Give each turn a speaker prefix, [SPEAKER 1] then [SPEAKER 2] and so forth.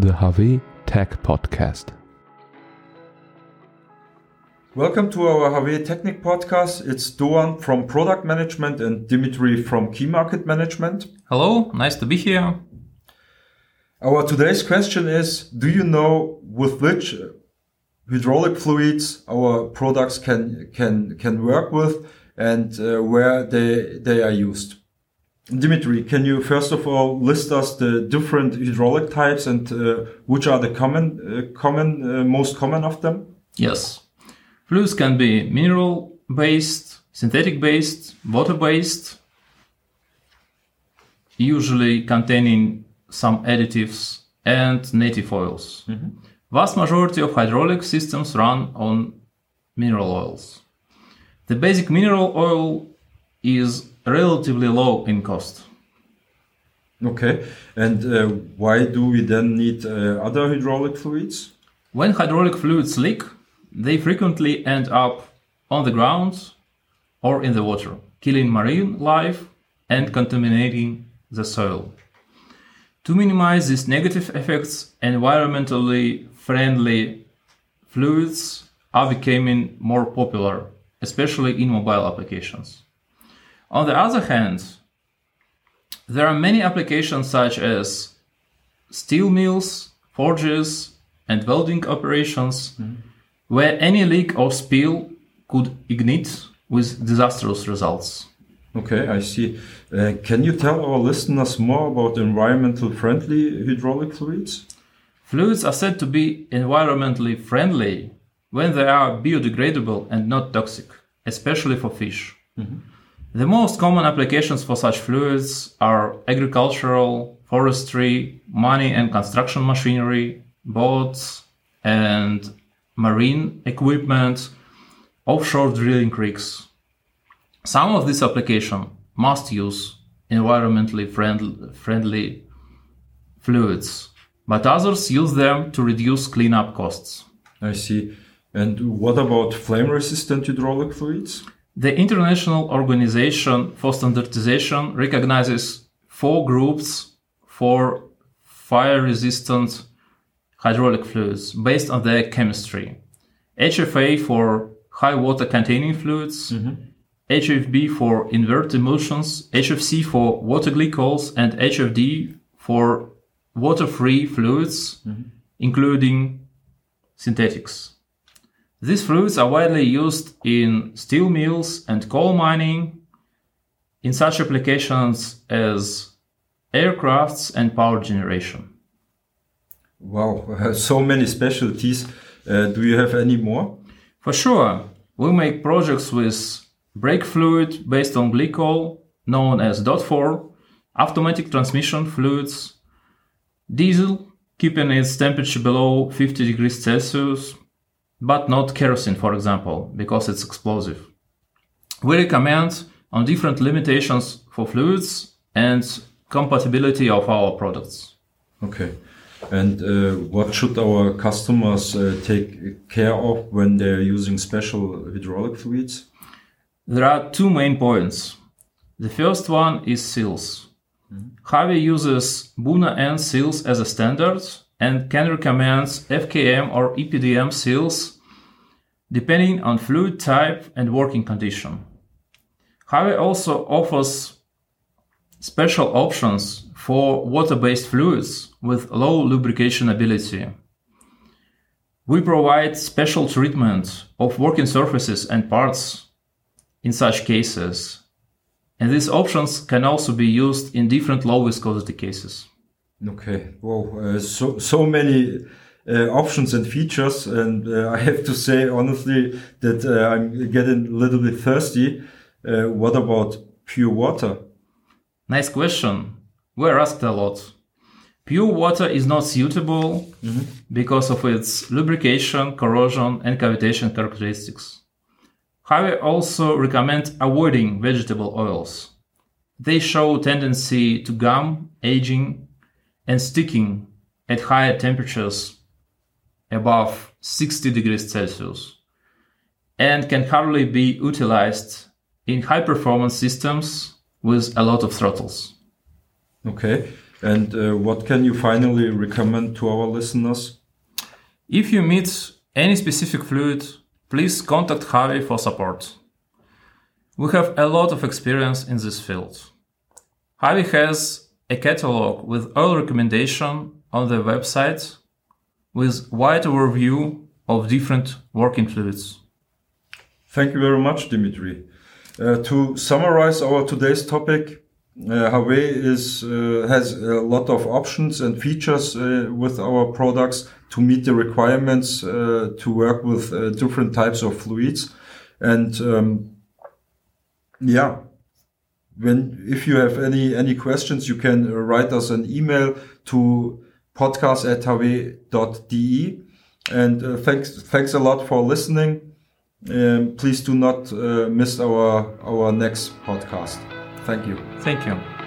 [SPEAKER 1] the HAWE Tech Podcast.
[SPEAKER 2] Welcome to our HAWE Technik podcast. It's Dogan from Product Management and Dmitry from Key Market Management.
[SPEAKER 3] Hello, nice to be here.
[SPEAKER 2] Our today's question is Do you know with which hydraulic fluids our products can, can, can work with and uh, where they, they are used? Dmitry, can you first of all list us the different hydraulic types and uh, which are the common, uh, common, uh, most common of them?
[SPEAKER 3] Yes. Fluids can be mineral based, synthetic based, water based, usually containing some additives and native oils. Vast majority of hydraulic systems run on mineral oils. The basic mineral oil is relatively low in cost.
[SPEAKER 2] Okay. And uh, why do we then need uh, other hydraulic fluids?
[SPEAKER 3] When hydraulic fluids leak, they frequently end up on the ground or in the water, killing marine life and contaminating the soil. To minimize these negative effects, environmentally friendly fluids are becoming more popular, especially in mobile applications. On the other hand, there are many applications such as steel mills, forges, and welding operations where any leak or spill could ignite with disastrous results.
[SPEAKER 2] Okay, I see. Uh, can you tell our listeners more about environmental friendly hydraulic fluids?
[SPEAKER 3] Fluids are said to be environmentally friendly when they are biodegradable and not toxic, especially for fish. The most common applications for such fluids are agricultural, forestry, money and construction machinery, boats, and marine equipment, offshore drilling rigs. Some of these applications must use environmentally friendly fluids, but others use them to reduce cleanup costs.
[SPEAKER 2] I see. And what about flame resistant hydraulic fluids?
[SPEAKER 3] The International Organization for Standardization recognizes four groups for fire resistant hydraulic fluids based on their chemistry. HFA for high water containing fluids, mm-hmm. HFB for invert emulsions, HFC for water glycols, and HFD for water free fluids, mm-hmm. including synthetics. These fluids are widely used in steel mills and coal mining, in such applications as aircrafts and power generation.
[SPEAKER 2] Wow, so many specialties. Uh, do you have any more?
[SPEAKER 3] For sure, we make projects with brake fluid based on glycol, known as DOT4, automatic transmission fluids, diesel, keeping its temperature below 50 degrees Celsius, but not kerosene, for example, because it's explosive. We recommend on different limitations for fluids and compatibility of our products.
[SPEAKER 2] Okay. And uh, what should our customers uh, take care of when they're using special hydraulic fluids?
[SPEAKER 3] There are two main points. The first one is seals. HAWE uses Buna N seals as a standard and can recommend FKM or EPDM seals depending on fluid type and working condition. HAWE also offers special options for water-based fluids with low lubrication ability. We provide special treatment of working surfaces and parts in such cases. And these options can also be used in different low viscosity cases.
[SPEAKER 2] Okay. Wow. Uh, so so many uh, options and features, and uh, I have to say honestly that uh, I'm getting a little bit thirsty. Uh, what about pure water?
[SPEAKER 3] Nice question. We're asked a lot. Pure water is not suitable because of its lubrication, corrosion, and cavitation characteristics. I also recommend avoiding vegetable oils. They show tendency to gum, aging, and sticking at higher temperatures above 60 degrees Celsius and can hardly be utilized in high performance systems with a lot of throttles.
[SPEAKER 2] Okay. And uh, what can you finally recommend to our listeners?
[SPEAKER 3] If you meet any specific fluid, please contact HAWE for support. We have a lot of experience in this field. HAWE has a catalog with oil recommendation on the website with wide overview of different working fluids.
[SPEAKER 2] Thank you very much, Dmitry. Uh, to summarize our today's topic, uh, Hawe is uh, has a lot of options and features uh, with our products to meet the requirements uh, to work with uh, different types of fluids, and um, yeah, when if you have any any questions, you can write us an email to podcast at. And uh, thanks thanks a lot for listening. Um, please do not uh, miss our our next podcast. Thank you.
[SPEAKER 3] Thank you.